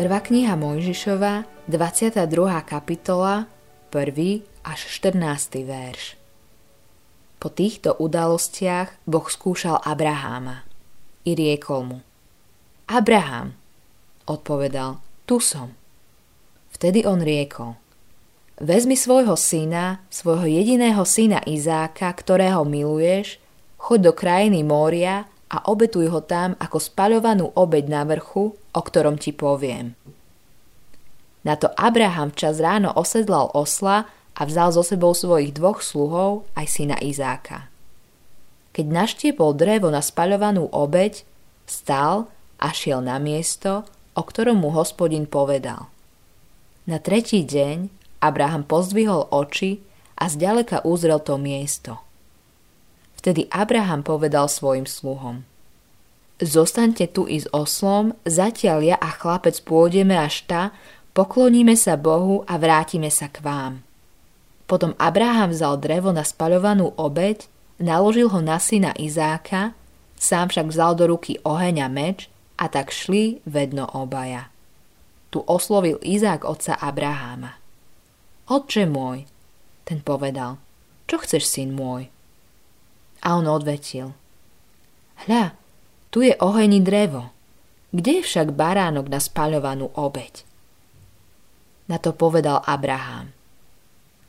Prvá kniha Mojžišova, 22. kapitola, 1. až 14. verš. Po týchto udalostiach Boh skúšal Abraháma i riekol mu Abraham, odpovedal, tu som. Vtedy on riekol Vezmi svojho syna, svojho jediného syna Izáka, ktorého miluješ, choď do krajiny Mória a obetuj ho tam ako spaľovanú obeď na vrchu, o ktorom ti poviem. Na to Abraham včas ráno osedlal osla a vzal so sebou svojich dvoch sluhov aj syna Izáka. Keď naštiepol drevo na spaľovanú obeď, stal a šiel na miesto, o ktorom mu hospodin povedal. Na tretí deň Abraham pozdvihol oči a zďaleka uzrel to miesto – Vtedy Abraham povedal svojim sluhom. Zostaňte tu i s oslom, zatiaľ ja a chlapec pôjdeme až ta, pokloníme sa Bohu a vrátime sa k vám. Potom Abraham vzal drevo na spaľovanú obeď, naložil ho na syna Izáka, sám však vzal do ruky oheň a meč a tak šli vedno obaja. Tu oslovil Izák otca Abraháma. Otče môj, ten povedal, čo chceš, syn môj? A on odvetil. Hľa, tu je oheň drevo. Kde je však baránok na spaľovanú obeď? Na to povedal Abraham.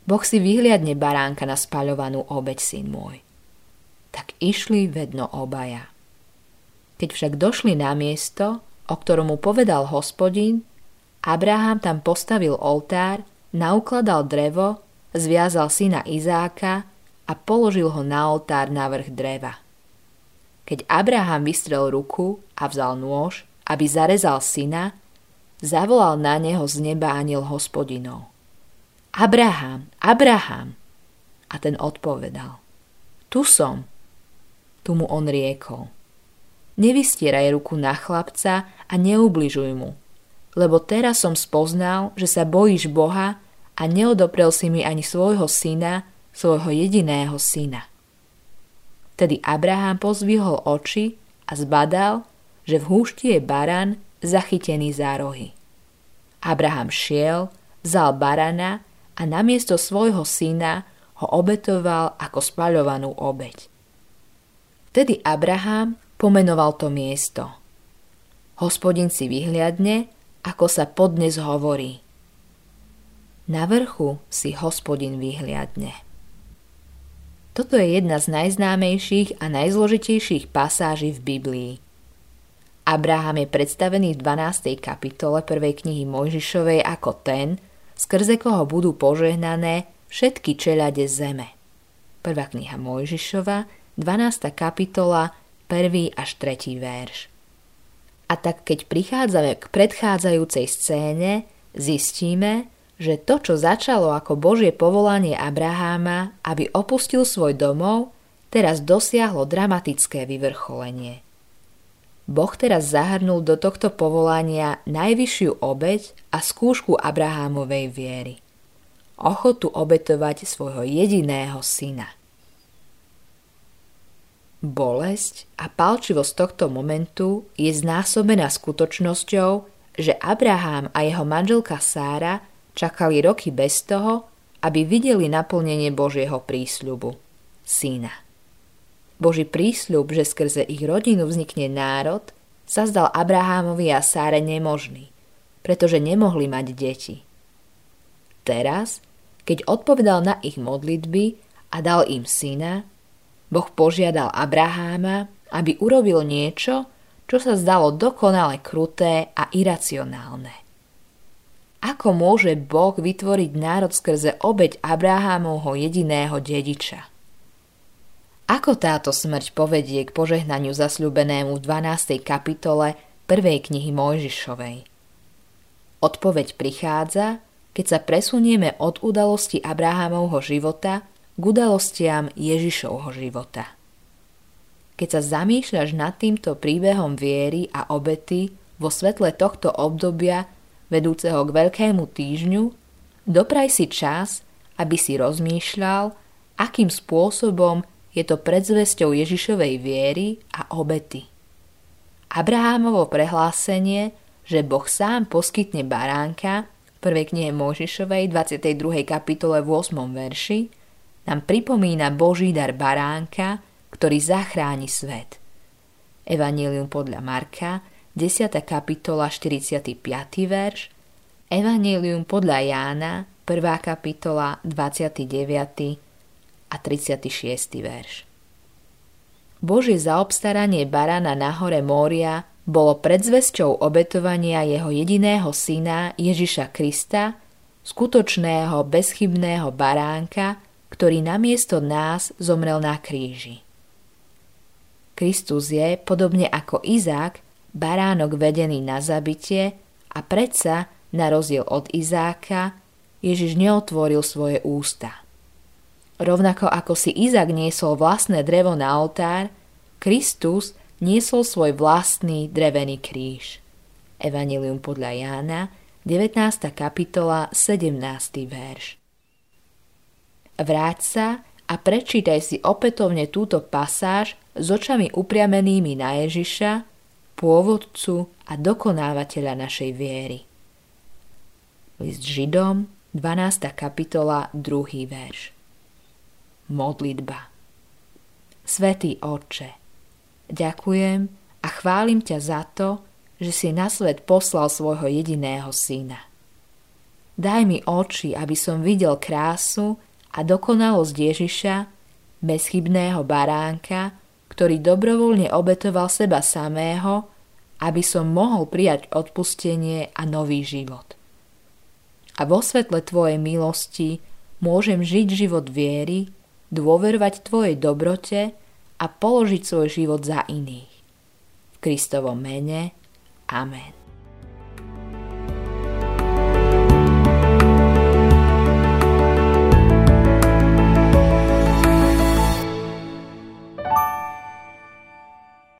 Boh si vyhliadne baránka na spaľovanú obeď, syn môj. Tak išli vedno obaja. Keď však došli na miesto, o ktorom mu povedal hospodin, Abraham tam postavil oltár, naukladal drevo, zviazal syna Izáka a položil ho na oltár na vrch dreva. Keď Abraham vystrel ruku a vzal nôž, aby zarezal syna, zavolal na neho z neba aniel hospodinov. Abraham, Abraham! A ten odpovedal. Tu som. Tu mu on riekol. Nevystieraj ruku na chlapca a neubližuj mu, lebo teraz som spoznal, že sa bojíš Boha a neodoprel si mi ani svojho syna, svojho jediného syna. Tedy Abraham pozvihol oči a zbadal, že v húšti je baran zachytený za rohy. Abraham šiel, vzal barana a namiesto svojho syna ho obetoval ako spaľovanú obeď. Vtedy Abraham pomenoval to miesto. Hospodin si vyhliadne, ako sa podnes hovorí. Na vrchu si hospodin vyhliadne. Toto je jedna z najznámejších a najzložitejších pasáží v Biblii. Abraham je predstavený v 12. kapitole prvej knihy Mojžišovej ako ten, skrze koho budú požehnané všetky čeľade zeme. Prvá kniha Mojžišova, 12. kapitola, 1. až 3. verš. A tak keď prichádzame k predchádzajúcej scéne, zistíme, že to, čo začalo ako Božie povolanie Abraháma, aby opustil svoj domov, teraz dosiahlo dramatické vyvrcholenie. Boh teraz zahrnul do tohto povolania najvyššiu obeď a skúšku Abrahámovej viery. Ochotu obetovať svojho jediného syna. Bolesť a palčivosť tohto momentu je znásobená skutočnosťou, že Abraham a jeho manželka Sára Čakali roky bez toho, aby videli naplnenie Božieho prísľubu, syna. Boží prísľub, že skrze ich rodinu vznikne národ, sa zdal Abrahámovi a Sáre nemožný, pretože nemohli mať deti. Teraz, keď odpovedal na ich modlitby a dal im syna, Boh požiadal Abraháma, aby urobil niečo, čo sa zdalo dokonale kruté a iracionálne. Ako môže Boh vytvoriť národ skrze obeď Abrahámovho jediného dediča? Ako táto smrť povedie k požehnaniu zasľubenému v 12. kapitole prvej knihy Mojžišovej? Odpoveď prichádza, keď sa presunieme od udalosti Abrahámovho života k udalostiam Ježišovho života. Keď sa zamýšľaš nad týmto príbehom viery a obety vo svetle tohto obdobia vedúceho k Veľkému týždňu, dopraj si čas, aby si rozmýšľal, akým spôsobom je to predzvesťou Ježišovej viery a obety. Abrahámovo prehlásenie že Boh sám poskytne baránka, v prvej knihe Mojžišovej 22. kapitole v 8. verši, nám pripomína Boží dar baránka, ktorý zachráni svet. Evangelium podľa Marka, 10. kapitola 45. verš, Evangelium podľa Jána, 1. kapitola 29. a 36. verš. Božie zaobstaranie barana na hore Mória bolo predzvesťou obetovania jeho jediného syna Ježiša Krista, skutočného bezchybného baránka, ktorý namiesto nás zomrel na kríži. Kristus je, podobne ako Izák, baránok vedený na zabitie a predsa, na rozdiel od Izáka, Ježiš neotvoril svoje ústa. Rovnako ako si Izak niesol vlastné drevo na oltár, Kristus niesol svoj vlastný drevený kríž. Evangelium podľa Jána, 19. kapitola, 17. verš. Vráť sa a prečítaj si opätovne túto pasáž s očami upriamenými na Ježiša, pôvodcu a dokonávateľa našej viery. List Židom, 12. kapitola, 2. verš modlitba. Svetý Otče, ďakujem a chválim ťa za to, že si na svet poslal svojho jediného syna. Daj mi oči, aby som videl krásu a dokonalosť Ježiša, bezchybného baránka, ktorý dobrovoľne obetoval seba samého, aby som mohol prijať odpustenie a nový život. A vo svetle Tvojej milosti môžem žiť život viery, dôverovať Tvojej dobrote a položiť svoj život za iných. V Kristovom mene. Amen.